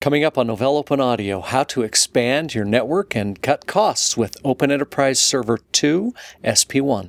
Coming up on Novell Open Audio, how to expand your network and cut costs with Open Enterprise Server 2 SP1.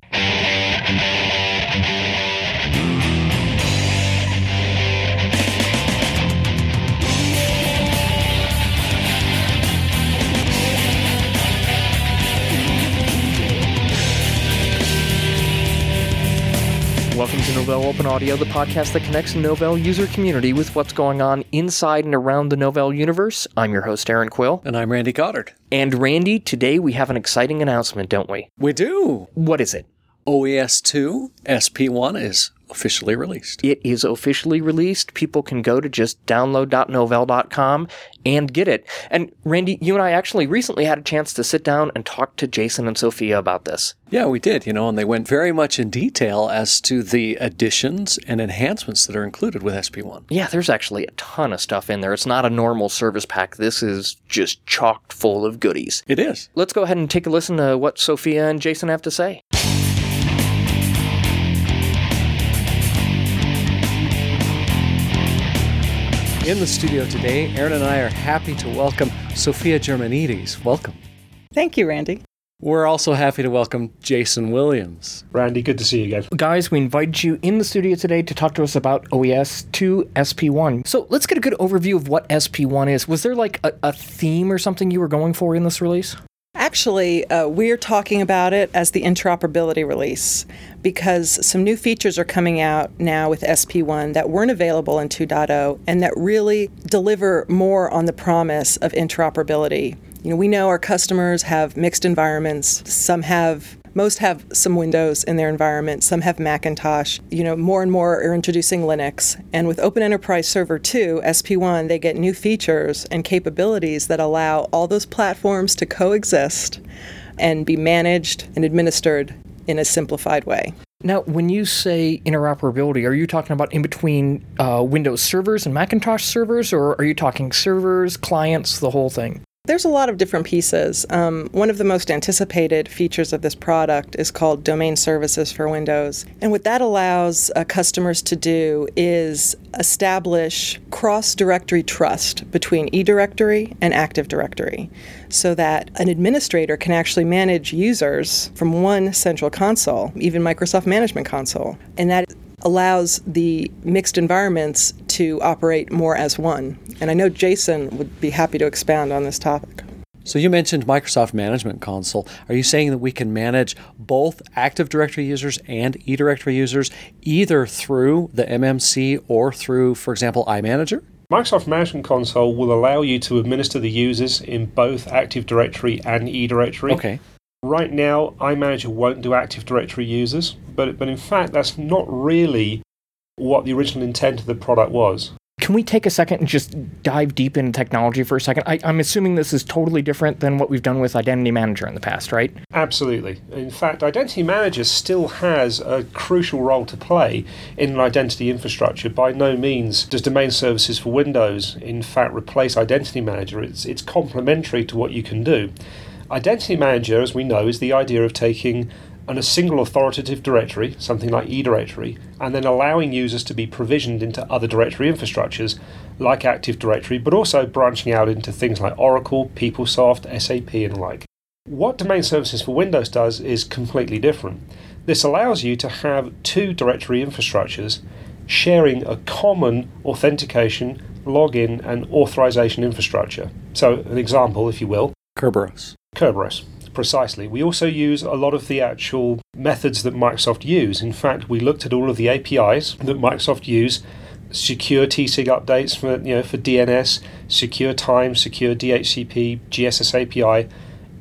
Welcome to Novell Open Audio, the podcast that connects the Novell user community with what's going on inside and around the Novell universe. I'm your host, Aaron Quill. And I'm Randy Goddard. And Randy, today we have an exciting announcement, don't we? We do. What is it? OES 2 SP1 is officially released. It is officially released. People can go to just download.novell.com and get it. And Randy, you and I actually recently had a chance to sit down and talk to Jason and Sophia about this. Yeah, we did, you know, and they went very much in detail as to the additions and enhancements that are included with SP1. Yeah, there's actually a ton of stuff in there. It's not a normal service pack. This is just chocked full of goodies. It is. Let's go ahead and take a listen to what Sophia and Jason have to say. In the studio today, Aaron and I are happy to welcome Sophia Germanides. Welcome. Thank you, Randy. We're also happy to welcome Jason Williams. Randy, good to see you again. Guys, we invited you in the studio today to talk to us about OES 2 SP1. So let's get a good overview of what SP1 is. Was there like a, a theme or something you were going for in this release? Actually, uh, we're talking about it as the interoperability release because some new features are coming out now with SP1 that weren't available in 2.0 and that really deliver more on the promise of interoperability. You know, we know our customers have mixed environments. Some have most have some Windows in their environment, some have Macintosh. You know, more and more are introducing Linux. And with Open Enterprise Server 2, SP1, they get new features and capabilities that allow all those platforms to coexist and be managed and administered in a simplified way. Now, when you say interoperability, are you talking about in between uh, Windows servers and Macintosh servers, or are you talking servers, clients, the whole thing? There's a lot of different pieces. Um, one of the most anticipated features of this product is called Domain Services for Windows. And what that allows uh, customers to do is establish cross directory trust between eDirectory and Active Directory so that an administrator can actually manage users from one central console, even Microsoft Management Console. And that allows the mixed environments to operate more as one. And I know Jason would be happy to expand on this topic. So you mentioned Microsoft Management Console. Are you saying that we can manage both Active Directory users and eDirectory users either through the MMC or through, for example, iManager? Microsoft Management Console will allow you to administer the users in both Active Directory and eDirectory. Okay. Right now, iManager won't do Active Directory users, but, but in fact, that's not really what the original intent of the product was. Can we take a second and just dive deep into technology for a second? I, am assuming this is totally different than what we've done with Identity Manager in the past, right? Absolutely. In fact, Identity Manager still has a crucial role to play in an identity infrastructure. By no means does Domain Services for Windows, in fact, replace Identity Manager. It's, it's complementary to what you can do. Identity Manager, as we know, is the idea of taking a single authoritative directory, something like eDirectory, and then allowing users to be provisioned into other directory infrastructures like Active Directory, but also branching out into things like Oracle, PeopleSoft, SAP, and the like. What Domain Services for Windows does is completely different. This allows you to have two directory infrastructures sharing a common authentication, login, and authorization infrastructure. So, an example, if you will Kerberos. Kerberos. Precisely. We also use a lot of the actual methods that Microsoft use. In fact, we looked at all of the APIs that Microsoft use, secure TSIG updates for you know for DNS, secure time, secure DHCP, GSS API,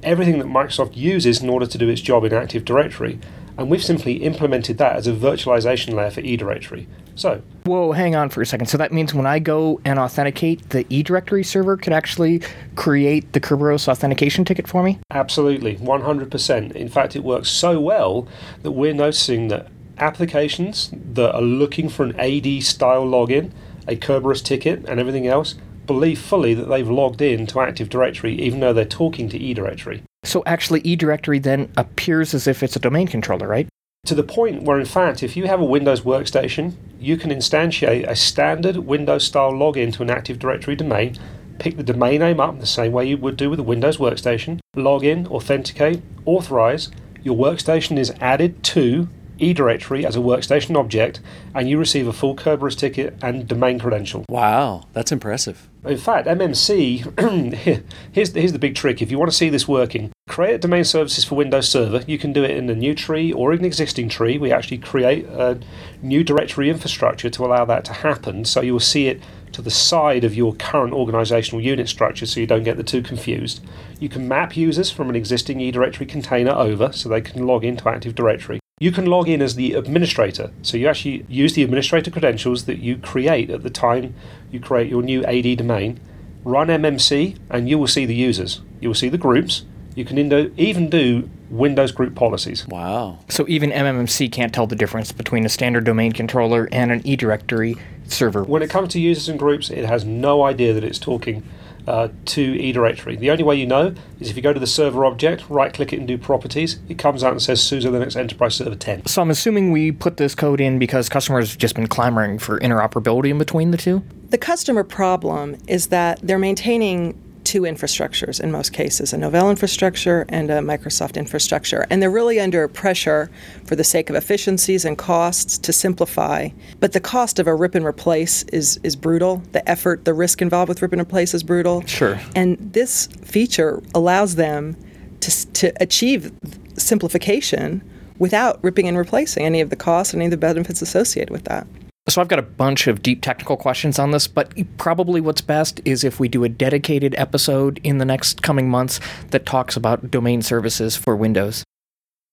everything that Microsoft uses in order to do its job in Active Directory. And we've simply implemented that as a virtualization layer for eDirectory. So, whoa, hang on for a second. So that means when I go and authenticate, the eDirectory server could actually create the Kerberos authentication ticket for me? Absolutely, 100%. In fact, it works so well that we're noticing that applications that are looking for an AD style login, a Kerberos ticket, and everything else believe fully that they've logged in to Active Directory even though they're talking to eDirectory. So actually, eDirectory then appears as if it's a domain controller, right? To the point where, in fact, if you have a Windows workstation, you can instantiate a standard Windows style login to an Active Directory domain, pick the domain name up the same way you would do with a Windows workstation, log in, authenticate, authorize. Your workstation is added to eDirectory as a workstation object, and you receive a full Kerberos ticket and domain credential. Wow, that's impressive. In fact, MMC, here's, here's the big trick. If you want to see this working, create domain services for Windows Server. You can do it in a new tree or in an existing tree. We actually create a new directory infrastructure to allow that to happen. So you will see it to the side of your current organizational unit structure so you don't get the two confused. You can map users from an existing eDirectory container over so they can log into Active Directory. You can log in as the administrator. So you actually use the administrator credentials that you create at the time you create your new AD domain. Run MMC and you will see the users. You will see the groups. You can even do Windows group policies. Wow. So even MMC can't tell the difference between a standard domain controller and an eDirectory server. When it comes to users and groups, it has no idea that it's talking uh, to eDirectory. The only way you know is if you go to the server object, right click it and do properties, it comes out and says SUSE Linux Enterprise Server 10. So I'm assuming we put this code in because customers have just been clamoring for interoperability in between the two? The customer problem is that they're maintaining two infrastructures in most cases a Novell infrastructure and a Microsoft infrastructure. And they're really under pressure for the sake of efficiencies and costs to simplify. But the cost of a rip and replace is, is brutal. The effort, the risk involved with rip and replace is brutal. Sure. And this feature allows them to, to achieve simplification without ripping and replacing any of the costs and any of the benefits associated with that. So I've got a bunch of deep technical questions on this, but probably what's best is if we do a dedicated episode in the next coming months that talks about domain services for Windows.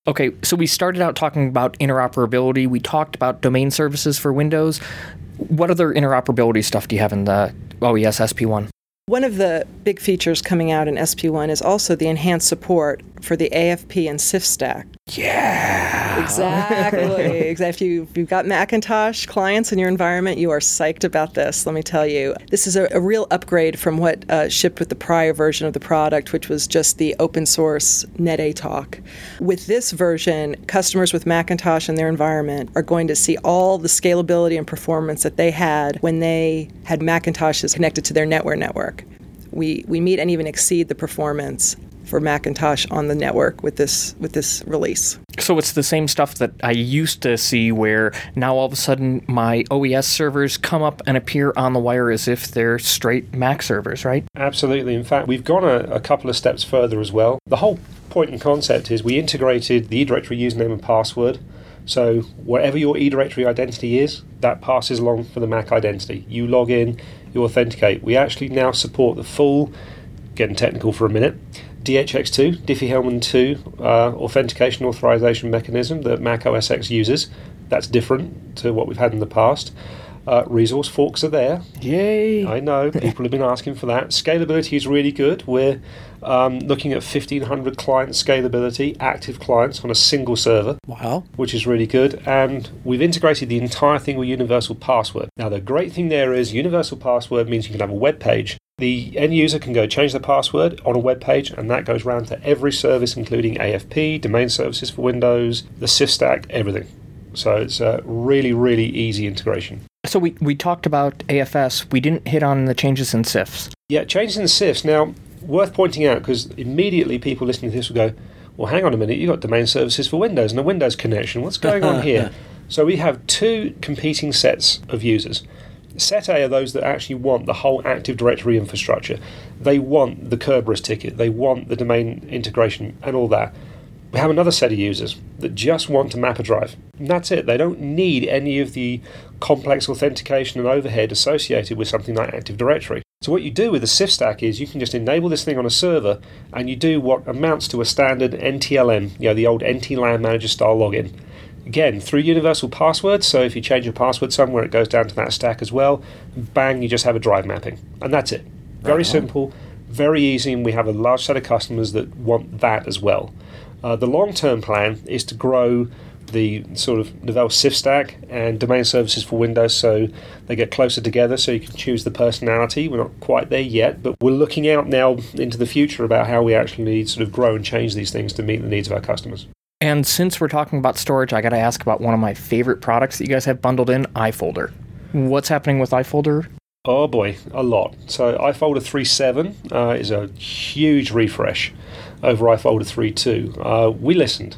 Okay, so we started out talking about interoperability. We talked about domain services for Windows. What other interoperability stuff do you have in the OES SP1? One of the big features coming out in SP1 is also the enhanced support for the AFP and CIFS stack. Yeah. Exactly. exactly. If, you, you've got Macintosh clients in your environment, you are psyched about this, let me tell you. This is a, a real upgrade from what uh, shipped with the prior version of the product, which was just the open source Netatalk. With this version, customers with Macintosh in their environment are going to see all the scalability and performance that they had when they had Macintoshes connected to their NetWare network. We, we meet and even exceed the performance for Macintosh on the network with this with this release. So it's the same stuff that I used to see where now all of a sudden my OES servers come up and appear on the wire as if they're straight Mac servers, right? Absolutely. In fact, we've gone a, a couple of steps further as well. The whole point and concept is we integrated the eDirectory username and password. So whatever your eDirectory identity is, that passes along for the Mac identity. You log in, you authenticate. We actually now support the full, getting technical for a minute, DHX2, Diffie-Hellman 2 uh, authentication authorization mechanism that Mac OS X uses. That's different to what we've had in the past. Uh, resource forks are there. Yay! I know people have been asking for that. Scalability is really good. We're um, looking at 1500 client scalability, active clients on a single server. Wow. Which is really good. And we've integrated the entire thing with Universal Password. Now, the great thing there is Universal Password means you can have a web page the end user can go change their password on a web page, and that goes round to every service, including AFP, domain services for Windows, the CIFS stack, everything. So it's a really, really easy integration. So we, we talked about AFS. We didn't hit on the changes in CIFS. Yeah, changes in CIFS. Now, worth pointing out because immediately people listening to this will go, well, hang on a minute, you've got domain services for Windows and a Windows connection. What's going on here? so we have two competing sets of users. Set A are those that actually want the whole Active Directory infrastructure. They want the Kerberos ticket, they want the domain integration and all that. We have another set of users that just want to map a drive. And that's it. They don't need any of the complex authentication and overhead associated with something like Active Directory. So what you do with the CIFS stack is you can just enable this thing on a server and you do what amounts to a standard NTLM, you know, the old NT-LAN manager style login. Again, through universal passwords, so if you change your password somewhere, it goes down to that stack as well. Bang, you just have a drive mapping. And that's it. Very uh-huh. simple, very easy, and we have a large set of customers that want that as well. Uh, the long term plan is to grow the sort of Novell CIFS stack and domain services for Windows so they get closer together so you can choose the personality. We're not quite there yet, but we're looking out now into the future about how we actually sort of grow and change these things to meet the needs of our customers. And since we're talking about storage, I got to ask about one of my favorite products that you guys have bundled in, iFolder. What's happening with iFolder? Oh boy, a lot. So iFolder 3.7 uh, is a huge refresh over iFolder 3.2. Uh, we listened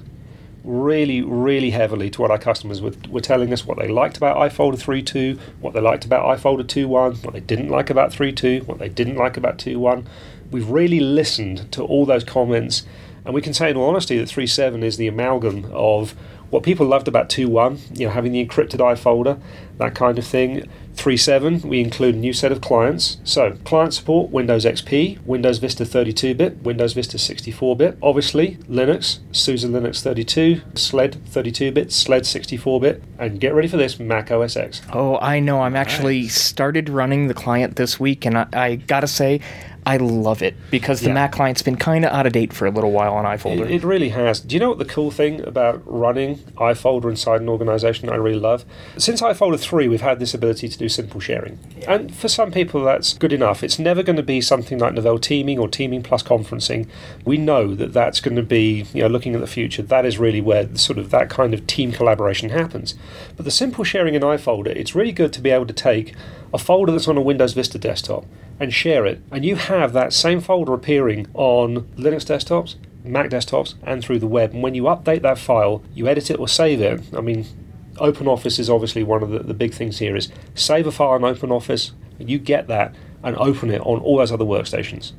really, really heavily to what our customers were, were telling us, what they liked about iFolder 3.2, what they liked about iFolder 2.1, what they didn't like about 3.2, what they didn't like about 2.1. We've really listened to all those comments, and we can say in all honesty that 3.7 is the amalgam of what people loved about 2.1, you know, having the encrypted iFolder, that kind of thing. 3.7, we include a new set of clients. So, client support Windows XP, Windows Vista 32 bit, Windows Vista 64 bit, obviously Linux, SUSE Linux 32, SLED 32 bit, SLED 64 bit, and get ready for this Mac OS X. Oh, I know. I'm actually nice. started running the client this week, and I, I gotta say, I love it because the yeah. Mac client's been kind of out of date for a little while on iFolder. It, it, really has. Do you know what the cool thing about running iFolder inside an organization I really love? Since iFolder 3, we've had this ability to do simple sharing. Yeah. And for some people, that's good enough. It's never going to be something like Novell Teaming or Teaming Plus Conferencing. We know that that's going to be, you know, looking at the future, that is really where sort of that kind of team collaboration happens. But the simple sharing in iFolder, it's really good to be able to take a folder that's on a Windows Vista desktop and share it. And you have that same folder appearing on Linux desktops, Mac desktops, and through the web. And when you update that file, you edit it or save it. I mean, OpenOffice is obviously one of the, the big things here is save a file in OpenOffice, and you get that and open it on all those other workstations.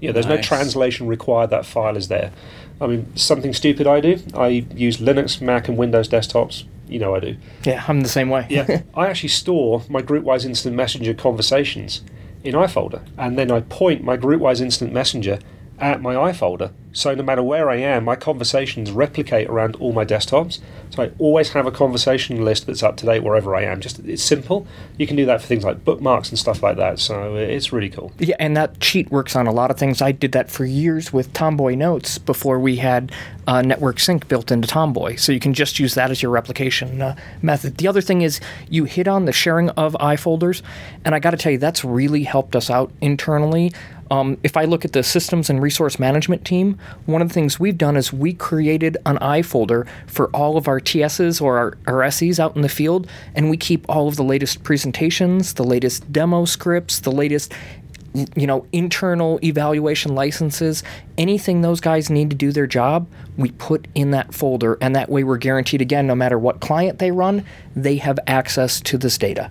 Yeah, there's nice. no translation required, that file is there. I mean, something stupid I do, I use Linux, Mac, and Windows desktops. You know I do. Yeah, I'm the same way. yeah, I actually store my GroupWise Instant Messenger conversations in iFolder. And then I point my GroupWise Instant Messenger at my iFolder. So no matter where I am, my conversations replicate around all my desktops. So I always have a conversation list that's up to date wherever I am. Just it's simple. You can do that for things like bookmarks and stuff like that. So it's really cool. Yeah, and that cheat works on a lot of things. I did that for years with Tomboy Notes before we had uh, Network Sync built into Tomboy. So you can just use that as your replication uh, method. The other thing is you hit on the sharing of iFolders, and I got to tell you that's really helped us out internally. Um, if I look at the systems and resource management team, one of the things we've done is we created an iFolder for all of our TSs or our, our SEs out in the field, and we keep all of the latest presentations, the latest demo scripts, the latest you know, internal evaluation licenses, anything those guys need to do their job, we put in that folder. And that way we're guaranteed, again, no matter what client they run, they have access to this data.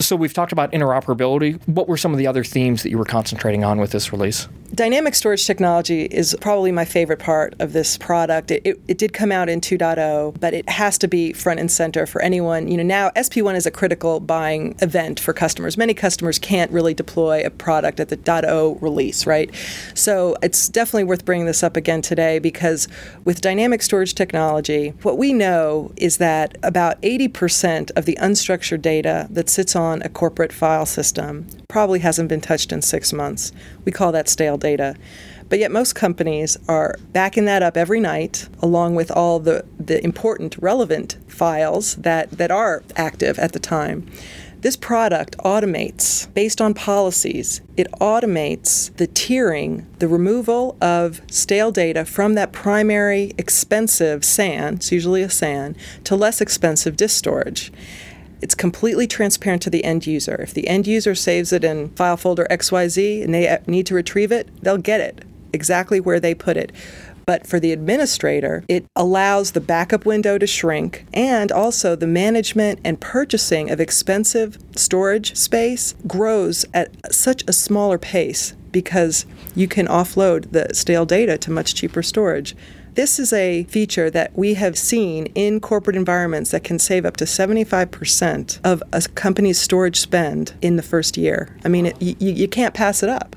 So we've talked about interoperability. What were some of the other themes that you were concentrating on with this release? Dynamic storage technology is probably my favorite part of this product. It, it, it, did come out in 2.0, but it has to be front and center for anyone. You know, now SP1 is a critical buying event for customers. Many customers can't really deploy a product at the 0 release, right? So it's definitely worth bringing this up again today because with dynamic storage technology, what we know is that about 80% of the unstructured data that sits on a corporate file system probably hasn't been touched in six months. We call that stale data. But yet, most companies are backing that up every night, along with all the, the important, relevant files that, that are active at the time. This product automates, based on policies, it automates the tiering, the removal of stale data from that primary expensive SAN, it's usually a SAN, to less expensive disk storage. It's completely transparent to the end user. If the end user saves it in file folder XYZ and they uh, need to retrieve it, they'll get it exactly where they put it. But for the administrator, it allows the backup window to shrink and also the management and purchasing of expensive storage space grows at such a smaller pace because you can offload the stale data to much cheaper storage. This is a feature that we have seen in corporate environments that can save up to 75% of a company's storage spend in the first year. I mean, it, you, you can't pass it up.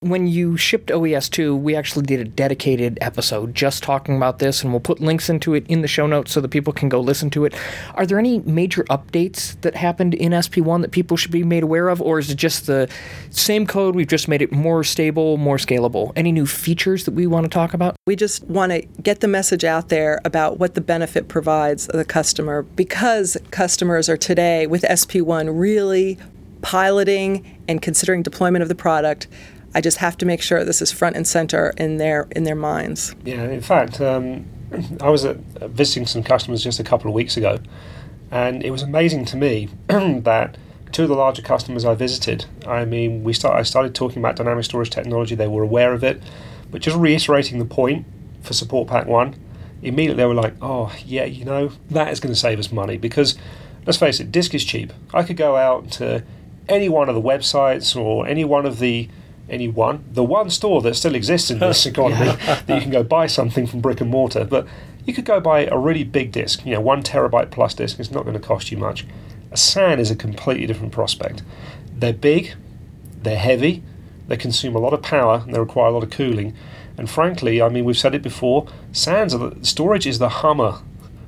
When you shipped OES 2, we actually did a dedicated episode just talking about this, and we'll put links into it in the show notes so that people can go listen to it. Are there any major updates that happened in SP1 that people should be made aware of, or is it just the same code? We've just made it more stable, more scalable. Any new features that we want to talk about? We just want to get the message out there about what the benefit provides the customer because customers are today with SP1 really piloting and considering deployment of the product I just have to make sure this is front and center in their in their minds. Yeah, in fact, um, I was at, visiting some customers just a couple of weeks ago, and it was amazing to me that two of the larger customers I visited, I mean, we start, I started talking about dynamic storage technology. They were aware of it, but just reiterating the point for Support Pack One, immediately they were like, "Oh, yeah, you know, that is going to save us money because, let's face it, disk is cheap. I could go out to any one of the websites or any one of the any one, the one store that still exists in this economy that you can go buy something from brick and mortar, but you could go buy a really big disk, you know, one terabyte plus disk. It's not going to cost you much. A SAN is a completely different prospect. They're big, they're heavy, they consume a lot of power, and they require a lot of cooling. And frankly, I mean, we've said it before, SANs, are the, storage is the Hummer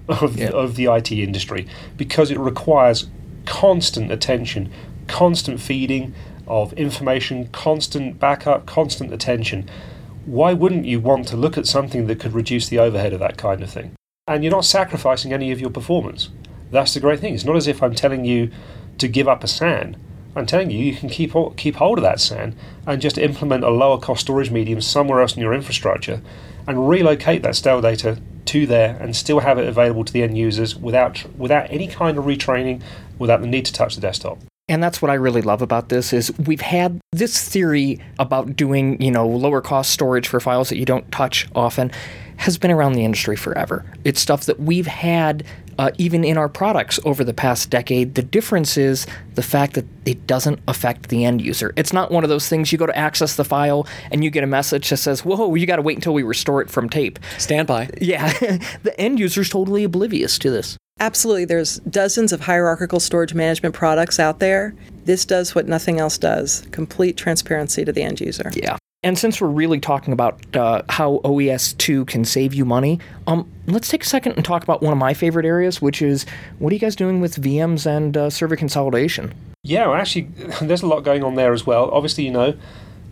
of, Yeah. of the IT industry because it requires constant attention, constant feeding of information, constant backup, constant attention. Why wouldn't you want to look at something that could reduce the overhead of that kind of thing? And you're not sacrificing any of your performance. That's the great thing. It's not as if I'm telling you to give up a SAN. I'm telling you, you can keep keep hold of that SAN and just implement a lower cost storage medium somewhere else in your infrastructure, and relocate that stale data to there, and still have it available to the end users without without any kind of retraining, without the need to touch the desktop. And that's what I really love about this is we've had this theory about doing, you know, lower cost storage for files that you don't touch often has been around the industry forever. It's stuff that we've had uh, even in our products over the past decade. The difference is the fact that it doesn't affect the end user. It's not one of those things you go to access the file and you get a message that says, "Whoa, you got to wait until we restore it from tape." Standby. Yeah, the end user's totally oblivious to this. Absolutely. There's dozens of hierarchical storage management products out there. This does what nothing else does complete transparency to the end user. Yeah. And since we're really talking about uh, how OES 2 can save you money, um, let's take a second and talk about one of my favorite areas, which is what are you guys doing with VMs and uh, server consolidation? Yeah, well, actually, there's a lot going on there as well. Obviously, you know,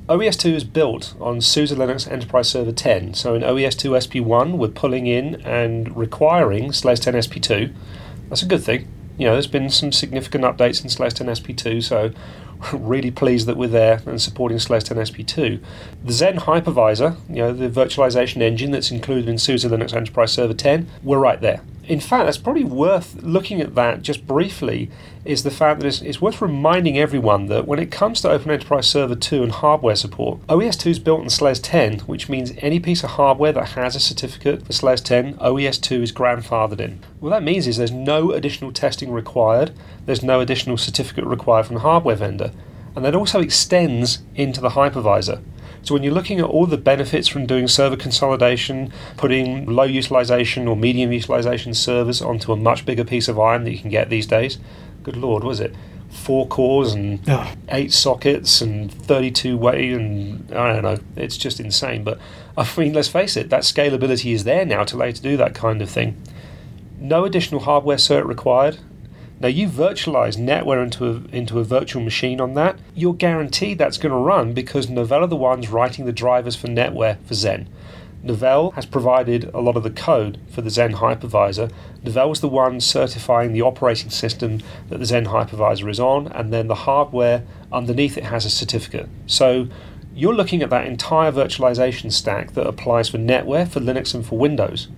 OES 2 is built on SUSE Linux Enterprise Server 10. So in OES 2 SP1, we're pulling in and requiring SLES 10 SP2. That's a good thing. You know, there's been some significant updates in SLES 10 SP2, so really pleased that we're there and supporting SLES 10 SP2. The Xen hypervisor, you know, the virtualization engine that's included in SUSE Linux Enterprise Server 10, we're right there. In fact, that's probably worth looking at that just briefly. Is the fact that it's, it's worth reminding everyone that when it comes to Open Enterprise Server 2 and hardware support, OES 2 is built on SLES 10, which means any piece of hardware that has a certificate for SLES 10, OES 2 is grandfathered in. What that means is there's no additional testing required, there's no additional certificate required from the hardware vendor, and that also extends into the hypervisor. So when you're looking at all the benefits from doing server consolidation, putting low utilization or medium utilization servers onto a much bigger piece of iron that you can get these days, good lord, was it? Four cores and Oh. eight sockets and 32 way and I don't know, it's just insane. But I mean, let's face it, that scalability is there now to allow you to do that kind of thing. No additional hardware cert required. Now you virtualize NetWare into a, into a virtual machine on that, you're guaranteed that's going to run because Novell are the ones writing the drivers for NetWare for Xen. Novell has provided a lot of the code for the Xen hypervisor. Novell was the one certifying the operating system that the Xen hypervisor is on, and then the hardware underneath it has a certificate. So you're looking at that entire virtualization stack that applies for NetWare, for Linux, and for Windows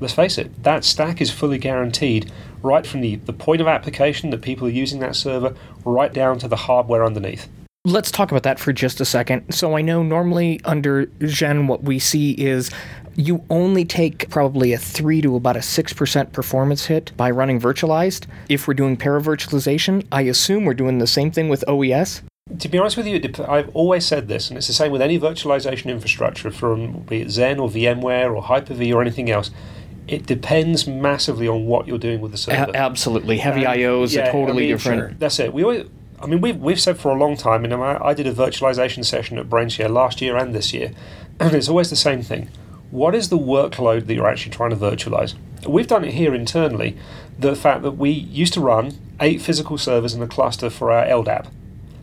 let's face it, that stack is fully guaranteed right from the, the point of application that people are using that server right down to the hardware underneath. Let's talk about that for just a second. So I know normally under Xen, what we see is you only take probably a 3 to about a 6% performance hit by running virtualized. If we're doing paravirtualization, I assume we're doing the same thing with OES. To be honest with you, I've always said this, and it's the same with any virtualization infrastructure from be it Xen or VMware or Hyper-V or anything else. It depends massively on what you're doing with the server. A- absolutely. Heavy And, IOs yeah, are totally I mean, different. That's it. We always, I mean, we've, we've said for a long time, and I, I did a virtualization session at BrainShare last year and this year, and it's always the same thing. What is the workload that you're actually trying to virtualize? We've done it here internally. The fact that we used to run eight physical servers in a cluster for our LDAP.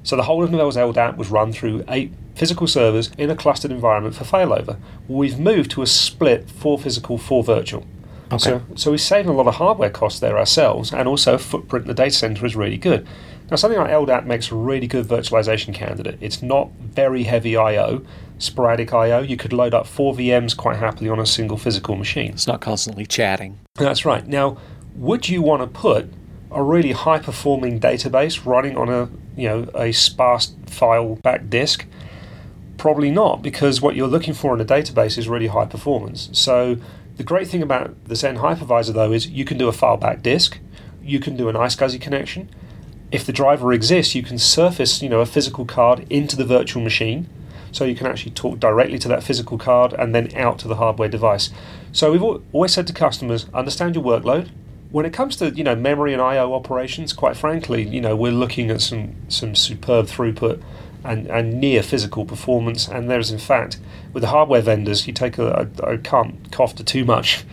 So the whole of Novell's LDAP was run through eight physical servers in a clustered environment for failover. We've moved to a split four physical, four virtual. Okay. So, so we're saving a lot of hardware costs there ourselves, and also footprint in the data center is really good. Now, something like LDAP makes a really good virtualization candidate. It's not very heavy I/O, sporadic I/O. You could load up four VMs quite happily on a single physical machine. It's not constantly chatting. That's right. Now, would you want to put a really high performing database running on a you know a sparse file back disk? Probably not, because what you're looking for in a database is really high performance. So the great thing about the Xen hypervisor though is you can do a file back disk, you can do an iSCSI connection. If the driver exists, you can surface you know a physical card into the virtual machine so you can actually talk directly to that physical card and then out to the hardware device. So we've always said to customers, understand your workload. When it comes to you know memory and I/O operations, quite frankly, you know we're looking at some some superb throughput and, and near physical performance. And there's in fact with the hardware vendors, you take a I, I can't cough to too much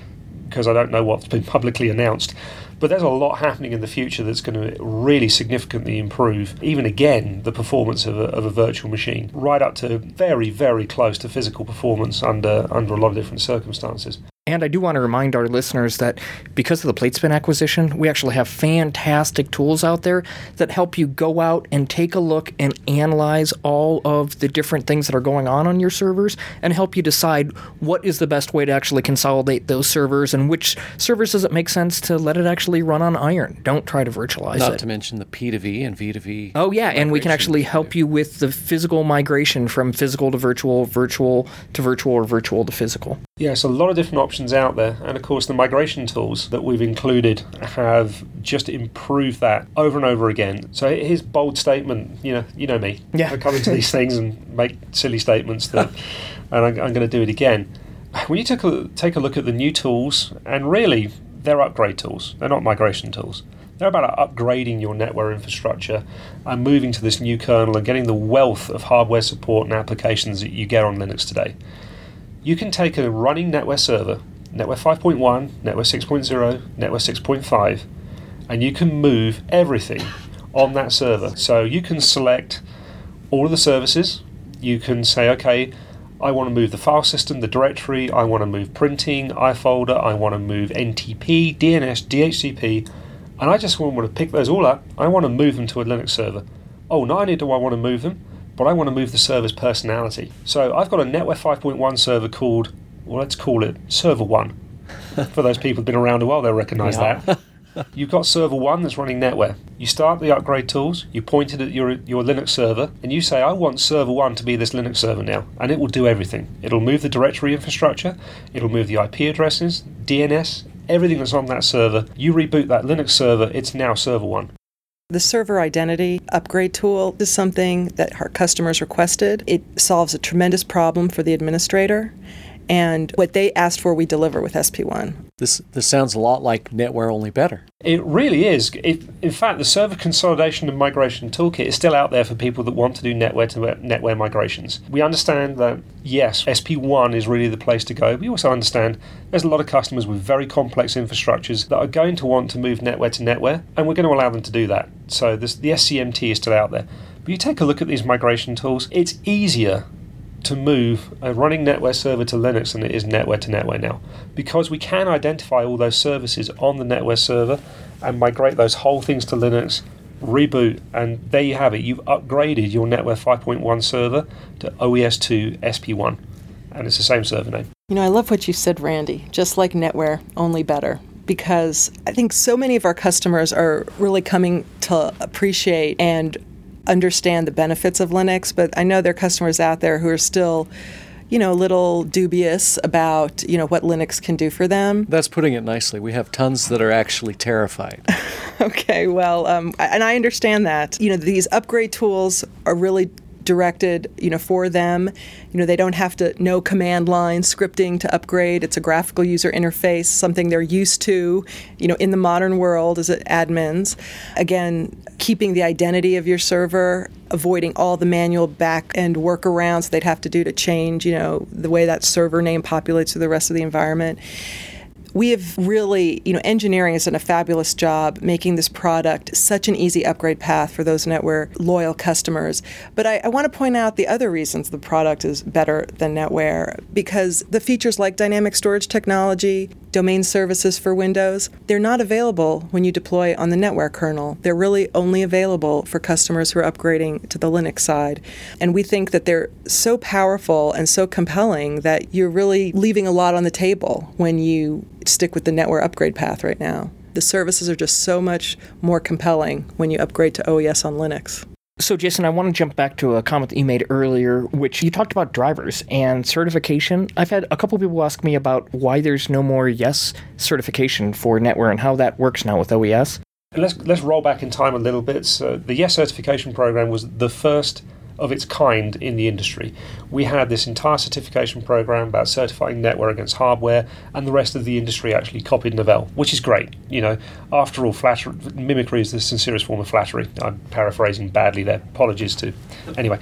because I don't know what's been publicly announced. But there's a lot happening in the future that's going to really significantly improve, even again, the performance of a, of a virtual machine, right up to very, very close to physical performance under, under a lot of different circumstances. And I do want to remind our listeners that because of the PlateSpin acquisition, we actually have fantastic tools out there that help you go out and take a look and analyze all of the different things that are going on on your servers and help you decide what is the best way to actually consolidate those servers and which servers does it make sense to let it actually run on iron. Don't try to virtualize Not it. Not to mention the P2V and V2V. Oh yeah, and we can actually help you with the physical migration from physical to virtual, virtual to virtual, or virtual to physical. Yes, a lot of different options out there, and of course, the migration tools that we've included have just improved that over and over again. So here's bold statement. You know, you know me. Yeah. I come into these things and make silly statements that, and I'm, I'm going to do it again. When you take a take a look at the new tools, and really, they're upgrade tools. They're not migration tools. They're about upgrading your network infrastructure and moving to this new kernel and getting the wealth of hardware support and applications that you get on Linux today you can take a running NetWare server, NetWare 5.1, NetWare 6.0, NetWare 6.5, and you can move everything on that server. So you can select all of the services. You can say, okay, I want to move the file system, the directory, I want to move printing, iFolder, I want to move NTP, DNS, DHCP, and I just want to pick those all up. I want to move them to a Linux server. Oh, not only do I want to move them, but I want to move the server's personality. So I've got a NetWare 5.1 server called, well, let's call it Server 1. For those people who've been around a while, they'll recognize Yeah. that. You've got server one that's running NetWare. You start the upgrade tools, you point it at your, your Linux server, and you say, I want server one to be this Linux server now. And it will do everything. It'll move the directory infrastructure, it'll move the IP addresses, DNS, everything that's on that server. You reboot that Linux server, it's now server one. The server identity upgrade tool is something that our customers requested. It solves a tremendous problem for the administrator. And what they asked for, we deliver with SP1. This this sounds a lot like NetWare only better. It really is. It, in fact, the server consolidation and migration toolkit is still out there for people that want to do netware to netware migrations. We understand that, yes, SP1 is really the place to go. We also understand there's a lot of customers with very complex infrastructures that are going to want to move netware to netware, and we're going to allow them to do that. So this, the SCMT is still out there. But you take a look at these migration tools, it's easier to move a running NetWare server to Linux than it is NetWare to NetWare now. Because we can identify all those services on the NetWare server and migrate those whole things to Linux, reboot, and there you have it. You've upgraded your NetWare 5.1 server to E OES2 SP1. And it's the same server name. You know, I love what you said, Randy, just like NetWare, only better. Because I think so many of our customers are really coming to appreciate and understand the benefits of Linux, but I know there are customers out there who are still, you know, a little dubious about, you know, what Linux can do for them. That's putting it nicely. We have tons that are actually terrified. Okay, well, um, and I understand that. You know, these upgrade tools are really directed, you know, for them. You know, they don't have to know command line scripting to upgrade. It's a graphical user interface, something they're used to, you know, in the modern world as admins. Again, keeping the identity of your server, avoiding all the manual back end workarounds they'd have to do to change, you know, the way that server name populates to the rest of the environment we have really, you know, engineering has done a fabulous job making this product such an easy upgrade path for those NetWare loyal customers. But I, I want to point out the other reasons the product is better than NetWare because the features like dynamic storage technology, domain services for Windows, they're not available when you deploy on the NetWare kernel. They're really only available for customers who are upgrading to the Linux side. And we think that they're so powerful and so compelling that you're really leaving a lot on the table when you stick with the NetWare upgrade path right now. the services are just so much more compelling when you upgrade to OES on Linux. So, Jason, I want to jump back to a comment that you made earlier, which you talked about drivers and certification. I've had a couple people ask me about why there's no more Yes certification for NetWare and how that works now with OES. Let's let's roll back in time a little bit. So the Yes certification program was the first of its kind in the industry. We had this entire certification program about certifying NetWare against hardware, and the rest of the industry actually copied Novell, which is great. You know, after all, flattery, mimicry is the sincerest form of flattery. I'm paraphrasing badly there. Apologies to. Anyway.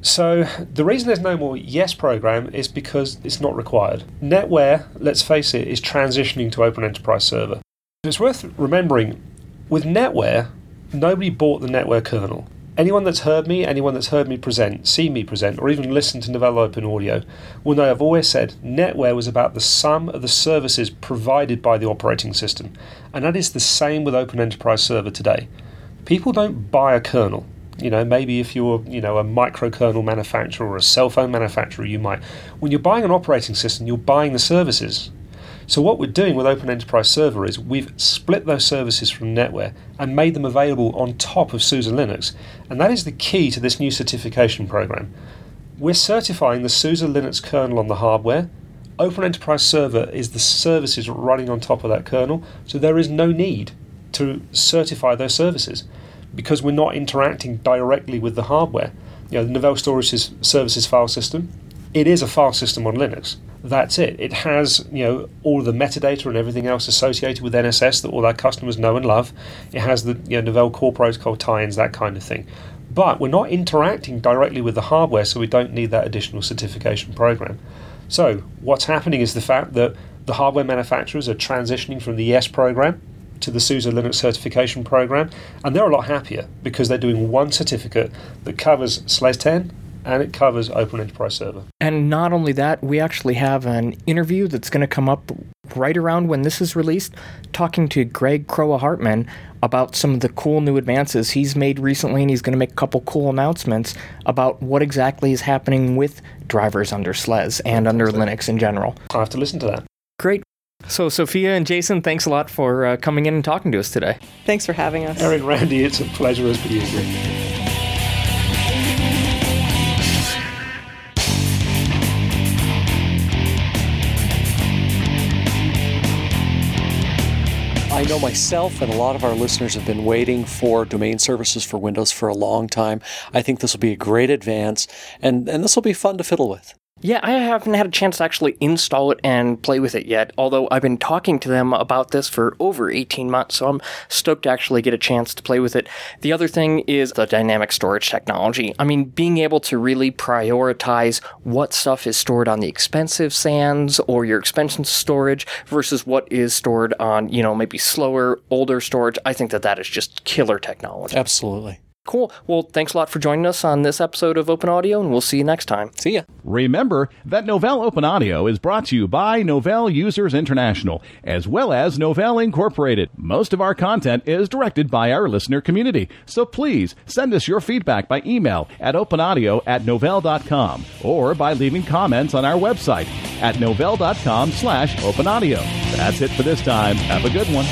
So the reason there's no more Yes program is because it's not required. NetWare, let's face it, is transitioning to Open Enterprise Server. It's worth remembering, with NetWare, nobody bought the NetWare kernel. Anyone that's heard me, anyone that's heard me present, seen me present, or even listened to Novell Open Audio will know I've always said NetWare was about the sum of the services provided by the operating system. And that is the same with Open Enterprise Server today. People don't buy a kernel. You know, maybe if you're, you know, a microkernel manufacturer or a cell phone manufacturer, you might. When you're buying an operating system, you're buying the services. So what we're doing with Open Enterprise Server is we've split those services from NetWare and made them available on top of SUSE Linux. And that is the key to this new certification program. We're certifying the SUSE Linux kernel on the hardware. Open Enterprise Server is the services running on top of that kernel, so there is no need to certify those services because we're not interacting directly with the hardware. You know, the Novell Storage Services file system, it is a file system on Linux that's it. It has you know all the metadata and everything else associated with NSS that all our customers know and love. It has the you know, Novell Core Protocol tie-ins, that kind of thing. But we're not interacting directly with the hardware, so we don't need that additional certification program. So what's happening is the fact that the hardware manufacturers are transitioning from the ES program to the SUSE Linux certification program, and they're a lot happier because they're doing one certificate that covers SLES 10 and it covers Open Enterprise Server. And not only that, we actually have an interview that's going to come up right around when this is released, talking to Greg Kroah-Hartman about some of the cool new advances he's made recently, and he's going to make a couple cool announcements about what exactly is happening with drivers under SLES and under Linux in general. I have to listen to that. Great. So, Sophia and Jason, thanks a lot for uh, coming in and talking to us today. Thanks for having us. Eric Randy, it's a pleasure as per usual. I know myself and a lot of our listeners have been waiting for domain services for Windows for a long time. I think this will be a great advance, and, and this will be fun to fiddle with. Yeah, I haven't had a chance to actually install it and play with it yet, although I've been talking to them about this for over 18 months, so I'm stoked to actually get a chance to play with it. The other thing is the dynamic storage technology. I mean, being able to really prioritize what stuff is stored on the expensive SANs or your expensive storage versus what is stored on, you know, maybe slower, older storage, I think that that is just killer technology. Absolutely. Cool. Well, thanks a lot for joining us on this episode of Open Audio, and we'll see you next time. See ya. Remember that Novell Open Audio is brought to you by Novell Users International, as well as Novell Incorporated. Most of our content is directed by our listener community, so please send us your feedback by email at openaudio at novell.com or by leaving comments on our website at novell.com slash openaudio. That's it for this time. Have a good one.